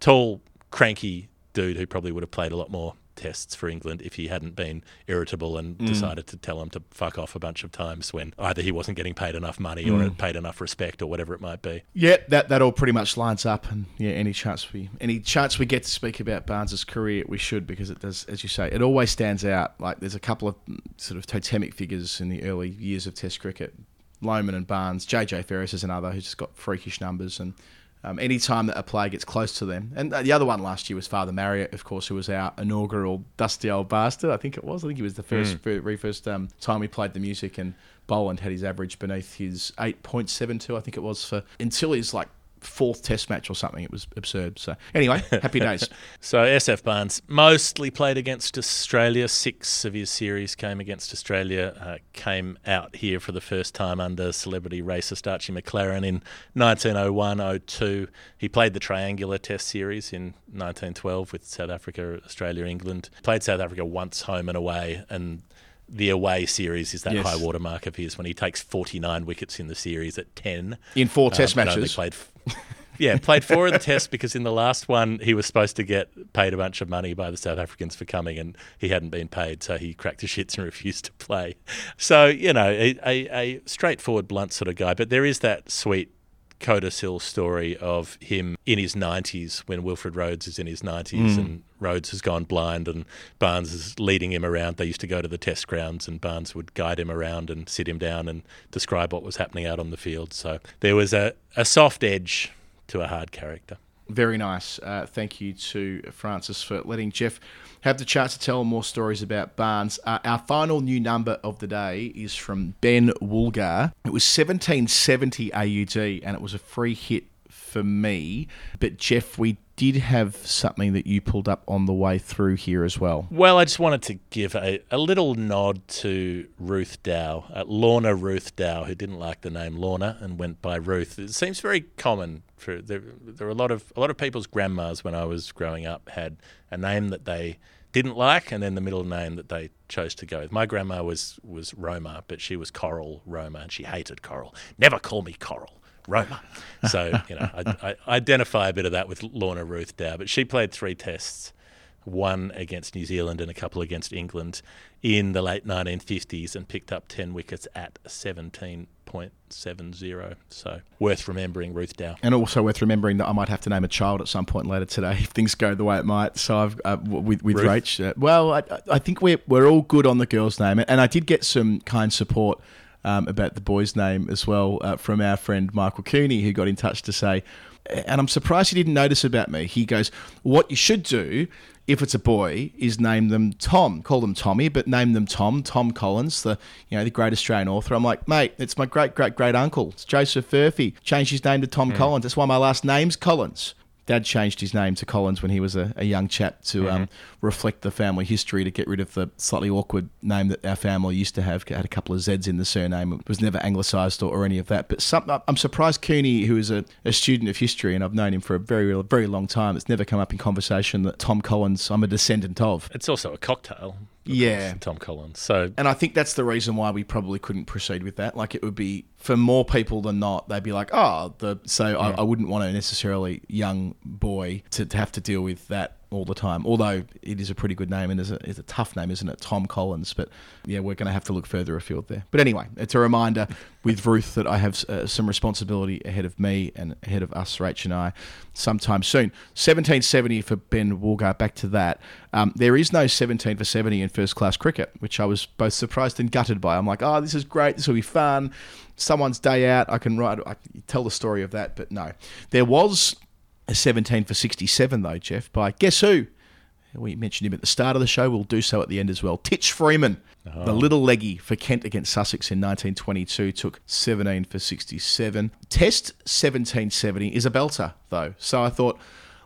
Speaker 3: tall, cranky dude who probably would have played a lot more tests for England if he hadn't been irritable and decided to tell him to fuck off a bunch of times when either he wasn't getting paid enough money or had paid enough respect or whatever it might be.
Speaker 2: Yeah, that that all pretty much lines up, and yeah, any chance we any chance we get to speak about Barnes's career, we should because it does, as you say, it always stands out. Like there's a couple of mm, sort of totemic figures in the early years of Test cricket, Lohmann and Barnes. JJ Ferris is another who's just got freakish numbers, and um, any time that a player gets close to them, and uh, the other one last year was Father Marriott, of course, who was our inaugural dusty old bastard. I think it was. I think he was the first very first um, time we played the music, and Boland had his average beneath his eight point seven two. I think it was for until his like fourth Test match or something. It was absurd. So anyway, happy days. *laughs*
Speaker 3: So SF Barnes mostly played against Australia. Six of his series came against Australia. Uh, came out here for the first time under celebrity racist Archie MacLaren in 1901-02. He played the triangular Test series in 1912 with South Africa, Australia, England. Played South Africa once home and away, and the away series is that
Speaker 2: Yes.
Speaker 3: high water mark of his when he takes 49 wickets in the series at 10
Speaker 2: In four Test
Speaker 3: um, only
Speaker 2: matches.
Speaker 3: Played, f- *laughs* yeah, played four of the tests because in the last one he was supposed to get paid a bunch of money by the South Africans for coming, and he hadn't been paid, so he cracked his shits and *laughs* refused to play. So you know, a, a, a straightforward, blunt sort of guy. But there is that sweet codicil story of him in his 90s when Wilfred Rhodes is in his 90s hmm. and Rhodes has gone blind and Barnes is leading him around. They used to go to the test grounds and Barnes would guide him around and sit him down and describe what was happening out on the field. So there was a, a soft edge to a hard character.
Speaker 2: Very nice. Uh, thank you to Francis for letting Jeff have the chance to tell more stories about Barnes. Uh, our final new number of the day is from Ben Woolgar. It was 1770 AUD and it was a free hit for me. But Jeff, we did have something that you pulled up on the way through here as well.
Speaker 3: Well, I just wanted to give a, a little nod to Ruth Dow, uh, Lorna Ruth Dow, who didn't like the name Lorna and went by Ruth. It seems very common for there. There were a lot of a lot of people's grandmas when I was growing up had a name that they didn't like, and then the middle name that they chose to go with. My grandma was was Roma, but she was Coral Roma, and she hated Coral. Never call me Coral. Roma. So, you know, I, I identify a bit of that with Lorna Ruth Dow. But she played three tests, one against New Zealand and a couple against England in the late 1950s and picked up 10 wickets at 17.70. So, worth remembering Ruth Dow.
Speaker 2: And also worth remembering that I might have to name a child at some point later today if things go the way it might. So I've uh, with with
Speaker 3: Ruth?
Speaker 2: Rach. Uh, well, I, I think we're we're all good on the girl's name, and I did get some kind support um, about the boy's name as well uh, from our friend Michael Cooney, who got in touch to say. And I'm surprised he didn't notice about me. He goes, "What you should do if it's a boy is name them Tom. Call them Tommy, but name them Tom. Tom Collins, the you know the great Australian author. I'm like, mate, it's my great great great uncle. It's Joseph Furphy. Changed his name to Tom Collins. That's why my last name's Collins. Dad changed his name to Collins when he was a, a young chap to um, reflect the family history to get rid of the slightly awkward name that our family used to have. It had a couple of Z's in the surname. It was never anglicised or, or any of that. But some, I'm surprised Cooney, who is a, a student of history, and I've known him for a very, very long time, it's never come up in conversation that Tom Collins, I'm a descendant of.
Speaker 3: It's also a cocktail.
Speaker 2: Yeah.
Speaker 3: Tom Collins. So,
Speaker 2: And I think that's the reason why we probably couldn't proceed with that. Like it would be for more people than not, they'd be like, oh, the so I, I wouldn't want a necessarily young boy to, to have to deal with that all the time. Although it is a pretty good name and is a, is a tough name, isn't it? Tom Collins. But yeah, we're going to have to look further afield there. But anyway, it's a reminder with Ruth that I have uh, some responsibility ahead of me and ahead of us, Rach and I, sometime soon. 1770 for Ben Woolgar. Back to that. Um, there is no 17 for 70 in first class cricket, which I was both surprised and gutted by. I'm like, oh, this is great. This will be fun. Someone's day out. I can write, I can tell the story of that. But no, there was 17 for 67 though, Jeff. By guess who? We mentioned him at the start of the show. We'll do so at the end as well. Titch Freeman, uh-huh. the little leggy for Kent against Sussex in 1922, took 17 for 67. Test 1770 is a belter, though. So I thought,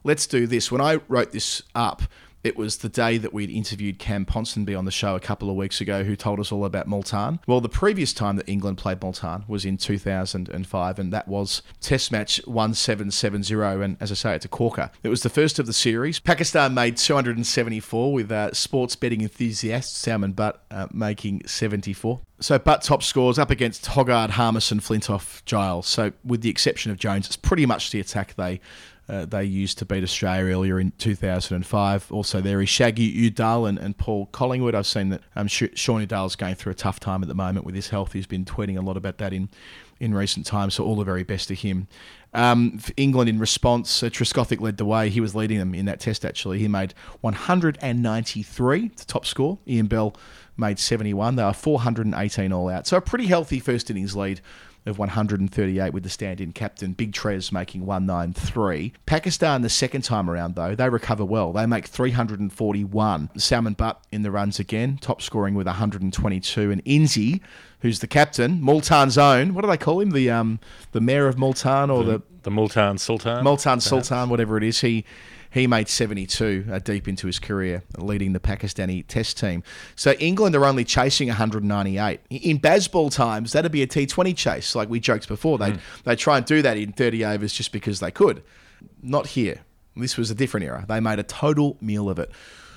Speaker 2: let's do this. When I wrote this up, it was the day that we'd interviewed Cam Ponsonby on the show a couple of weeks ago, who told us all about Multan. Well, the previous time that England played Multan was in 2005, and that was Test match 1770. And as I say, it's a corker. It was the first of the series. Pakistan made 274, with uh, sports betting enthusiast Salman Butt uh, making 74. So Butt top scores up against Hoggard, Harmison, Flintoff, Giles. So with the exception of Jones, it's pretty much the attack they uh, they used to beat Australia earlier in 2005. Also, there is Shaggy Udal and, and Paul Collingwood. I've seen that um, Sh- Shaun Udal's going through a tough time at the moment with his health. He's been tweeting a lot about that in, in recent times, so all the very best to him. Um, England, in response, uh, Trescothick led the way. He was leading them in that test, actually. He made 193, the top score. Ian Bell made 71. They were 418 all out. So a pretty healthy first innings lead of 138 with the stand-in captain Big Trez making 193. Pakistan the second time around though they recover well. They make 341. Salman Butt in the runs again, top scoring with 122, and Inzi, who's the captain, Multan's own. What do they call him? The um the mayor of Multan or the,
Speaker 3: The Multan Sultan.
Speaker 2: Multan Sultan, whatever it is. He he made 72 uh, deep into his career, leading the Pakistani Test team. So England are only chasing 198. In Bazball times, that'd be a T20 chase, like we joked before. They they try and do that in 30 overs just because they could. Not here. This was a different era. They made a total meal of it.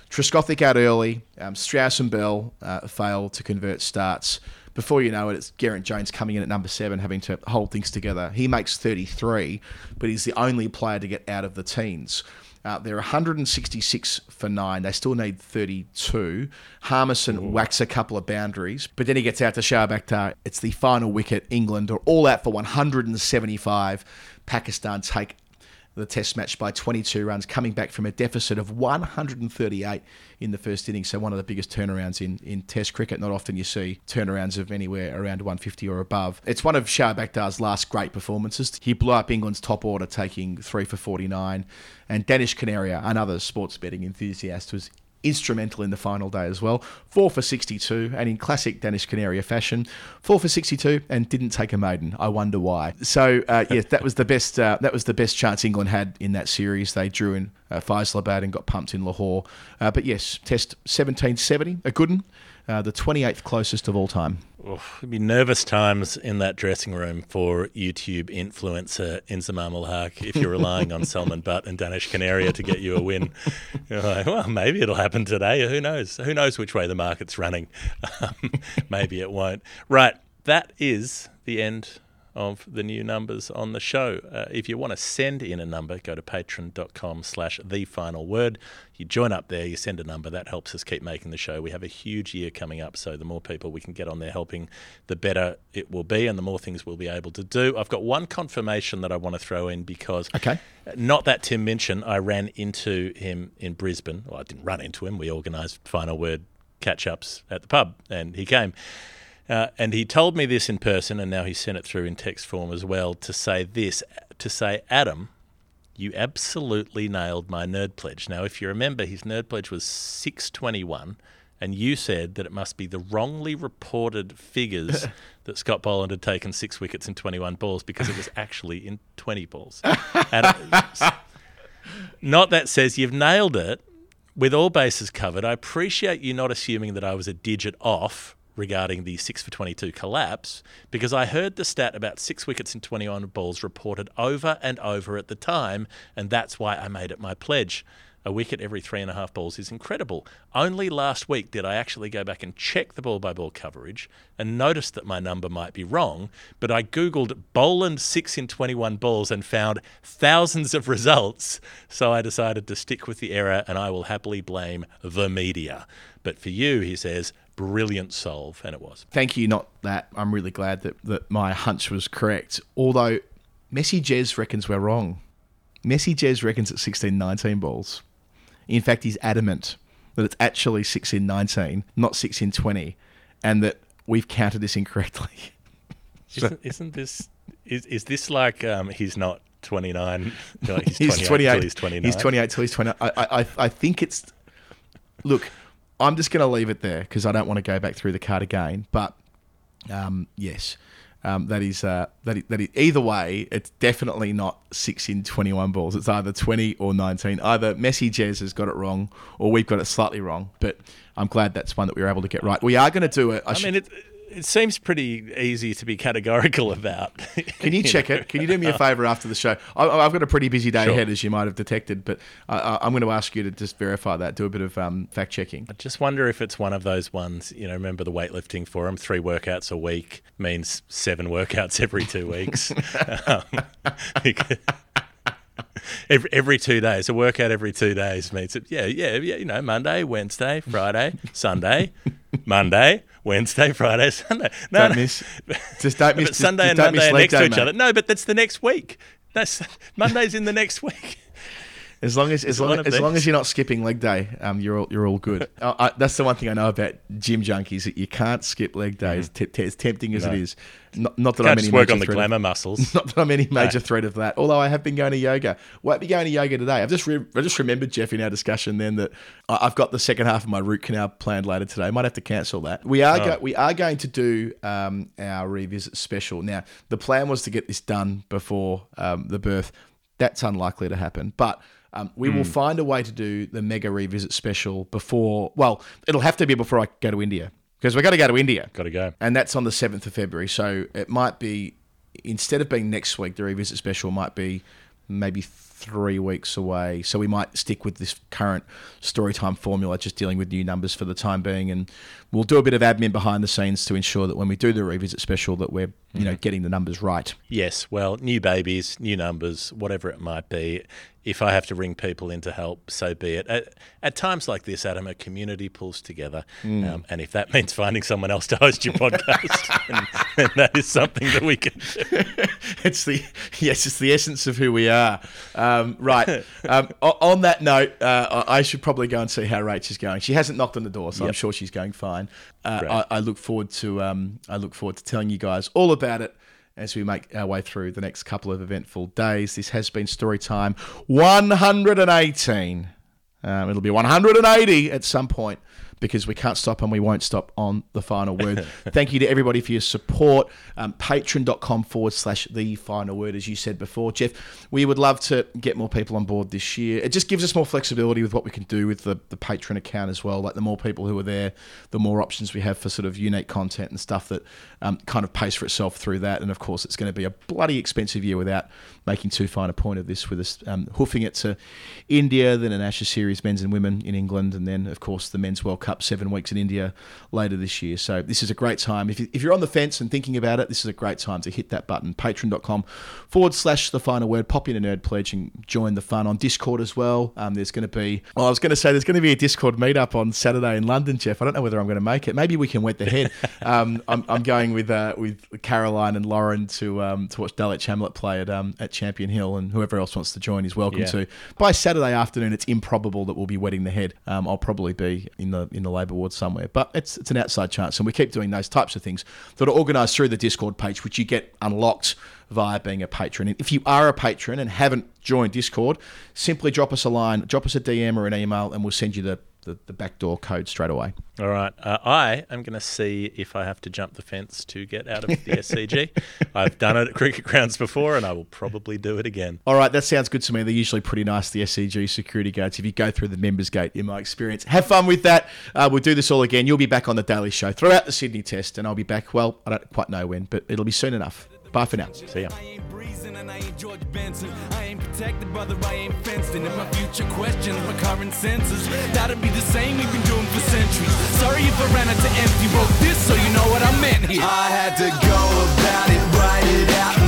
Speaker 2: Trescothick out early. Um, Strauss and Bell uh, fail to convert starts. Before you know it, it's Geraint Jones coming in at number seven, having to hold things together. He makes 33, but he's the only player to get out of the teens. Uh, they're 166 for nine. They still need 32. Harmison whacks a couple of boundaries, but then he gets out to Shoaib Akhtar. It's the final wicket. England are all out for 175. Pakistan take the test match by 22 runs, coming back from a deficit of 138 in the first innings. So, one of the biggest turnarounds in, in test cricket. Not often you see turnarounds of anywhere around 150 or above. It's one of Shoaib Akhtar's last great performances. He blew up England's top order, taking three for 49. And Danish Kaneria, another sports betting enthusiast, was instrumental in the final day as well. Four for 62, and in classic Danish Kaneria fashion, four for 62 and didn't take a maiden. I wonder why. So uh, yes, that was the best. Uh, that was the best chance England had in that series. They drew in uh, Faisalabad and got pumped in Lahore. Uh, but yes, Test 1770, a good one. Uh, the 28th closest of all time.
Speaker 3: Oof, it'd be nervous times in that dressing room for YouTube influencer Inzamam ul Haq if you're relying on *laughs* Salman Butt and Danish Kaneria to get you a win. You're like, well, maybe it'll happen today. Who knows? Who knows which way the market's running? *laughs* Um, maybe it won't. Right, that is the end of the new numbers on the show. Uh, if you want to send in a number, go to patreon.com slash the final word. You join up there, you send a number, that helps us keep making the show. We have a huge year coming up, so the more people we can get on there helping, the better it will be and the more things we'll be able to do. I've got one confirmation that I want to throw in because
Speaker 2: Okay.
Speaker 3: not that Tim Minchin, I ran into him in Brisbane. Well, I didn't run into him. We organised final word catch ups at the pub and he came. Uh, and he told me this in person, and now he sent it through in text form as well to say this to say, Adam, you absolutely nailed my nerd pledge. Now, if you remember, his nerd pledge was 621, and you said that it must be the wrongly reported figures *laughs* that Scott Boland had taken six wickets in 21 balls because it was actually in 20 balls. And not that says you've nailed it with all bases covered. I appreciate you not assuming that I was a digit off regarding the 6 for 22 collapse because I heard the stat about six wickets in 21 balls reported over and over at the time, and that's why I made it my pledge. A wicket every three and a half balls is incredible. Only last week did I actually go back and check the ball by ball coverage and notice that my number might be wrong. But I Googled Boland 6 in 21 balls and found thousands of results. So I decided to stick with the error and I will happily blame the media. But for you, he says, brilliant solve. And it was.
Speaker 2: Thank you. Not that. I'm really glad that, that my hunch was correct. Although Messi Jez reckons we're wrong. Messi Jez reckons it's 16 19 balls. In fact, he's adamant that it's actually 6 in 19, not 6 in 20, and that we've counted this incorrectly. *laughs*
Speaker 3: Isn't, isn't this, is, is this like um, he's not 29, *laughs* like he's,
Speaker 2: he's
Speaker 3: 28,
Speaker 2: 28.
Speaker 3: till he's 29?
Speaker 2: He's 28 till he's 29. I, I, I- I think it's. Look, I'm just going to leave it there because I don't want to go back through the card again. But um, yes, um, that is uh, that is, that is either way. It's definitely not six in 21 balls. It's either 20 or 19. Either Messi Jez has got it wrong, or we've got it slightly wrong. But I'm glad that's one that we were able to get right. We are going to do it. I,
Speaker 3: I
Speaker 2: should-
Speaker 3: mean, it, it seems pretty easy to be categorical about. *laughs*
Speaker 2: Can you check it? Can you do me a favour after the show? I, I've got a pretty busy day
Speaker 3: Sure.
Speaker 2: ahead, as you might have detected, but I, I, I'm going to ask you to just verify that, do a bit of um, fact checking.
Speaker 3: I just wonder if it's one of those ones, you know, remember the weightlifting forum, three workouts a week means seven workouts every two weeks. *laughs* *laughs* um, because- *laughs* every, every two days, a workout every two days means, it, yeah, yeah, yeah, you know, Monday, Wednesday, Friday, Sunday, *laughs* Monday, Wednesday, Friday, Sunday. No,
Speaker 2: Don't
Speaker 3: no.
Speaker 2: miss. *laughs* Just don't miss.
Speaker 3: But Sunday
Speaker 2: just
Speaker 3: and
Speaker 2: don't
Speaker 3: Monday are next to each
Speaker 2: mate.
Speaker 3: other. No, but that's the next week. That's Monday's in the next week.
Speaker 2: As long as as long, as long as you're not skipping leg day, um, you're all, you're all good. *laughs* uh, I, that's the one thing I know about gym junkies that you can't skip leg day. As, t- t- as tempting as it.
Speaker 3: No.
Speaker 2: is, not, not that
Speaker 3: Can't
Speaker 2: I'm any
Speaker 3: work
Speaker 2: major
Speaker 3: on the
Speaker 2: threat of-
Speaker 3: glamour *laughs* muscles.
Speaker 2: Not that I'm any major threat of that. Although I have been going to yoga. Won't be going to yoga today. I've just re- I just remembered Jeff in our discussion then that I- I've got the second half of my root canal planned later today. I might have to cancel that. We are go- we are going to do um, our revisit special. Now the plan was to get this done before um, the birth. That's unlikely to happen, but. Um, we will find a way to do the mega revisit special before. Well, it'll have to be before I go to India because we're going to go to India
Speaker 3: Got to go.
Speaker 2: and that's on the 7th of February. So it might be, instead of being next week, the revisit special might be maybe three weeks away. So we might stick with this current story time formula, just dealing with new numbers for the time being. And we'll do a bit of admin behind the scenes to ensure that when we do the revisit special, that we're, you know, getting the numbers right.
Speaker 3: Yes, well, new babies, new numbers, whatever it might be. If I have to ring people in to help, so be it. At, at times like this, Adam, a community pulls together.
Speaker 2: Mm.
Speaker 3: Um, and if that means finding someone else to host your podcast, *laughs* that is something that we can do. *laughs*
Speaker 2: it's the yes, it's the essence of who we are. Um, right. *laughs* Um, on that note, uh, I should probably go and see how Rach is going. She hasn't knocked on the door, so I'm sure she's going fine. Uh,
Speaker 3: Great.
Speaker 2: I, I look forward to um, I look forward to telling you guys all about it as we make our way through the next couple of eventful days. This has been Story Time 118. Um, it'll be 180 at some point because we can't stop and we won't stop on the final word. *laughs* Thank you to everybody for your support. Um, Patreon.com forward slash the final word, as you said before. Jeff, we would love to get more people on board this year. It just gives us more flexibility with what we can do with the, the Patreon account as well. Like the more people who are there, the more options we have for sort of unique content and stuff that um, kind of pays for itself through that. And of course, it's going to be a bloody expensive year without making too fine a point of this with us um, hoofing it to India, then an Ashes series, men's and women in England, and then of course the men's World Cup seven weeks in India later this year. So this is a great time. If, you, if you're on the fence and thinking about it, this is a great time to hit that button. Patreon.com forward slash the final word. Pop in a nerd pledge and join the fun on Discord as well. Um, there's going to be, well, I was going to say there's going to be a Discord meetup on Saturday in London, Jeff. I don't know whether I'm going to make it. Maybe we can wet the head. *laughs* um, I'm, I'm going with uh, with Caroline and Lauren to um, to watch Dulwich Hamlet play at um, at Champion Hill, and whoever else wants to join is welcome
Speaker 3: Yeah.
Speaker 2: to. By Saturday afternoon, it's improbable that we'll be wetting the head. Um, I'll probably be in the in the labour ward somewhere, but it's it's an outside chance, and we keep doing those types of things that are organised through the Discord page, which you get unlocked via being a patron. And if you are a patron and haven't joined Discord, simply drop us a line, drop us a DM or an email, and we'll send you the the, the backdoor code straight away.
Speaker 3: All right. Uh, I am going to see if I have to jump the fence to get out of the *laughs* SCG. I've done it at cricket grounds before, and I will probably do it again.
Speaker 2: All right, that sounds good to me. They're usually pretty nice, the SCG security gates, if you go through the members gate, in my experience. Have fun with that. Uh, we'll do this all again. You'll be back on the Daily Show throughout the Sydney Test, and I'll be back, well, I don't quite know when, but it'll be soon enough. Bye for now.
Speaker 3: See ya.
Speaker 1: I ain't George Benson. I ain't protected, brother, I ain't fenced in. If my future questions my current senses, that'll be the same we've been doing for centuries. Sorry if I ran out to empty, wrote this so you know what I meant here. I had to go about it, write it out.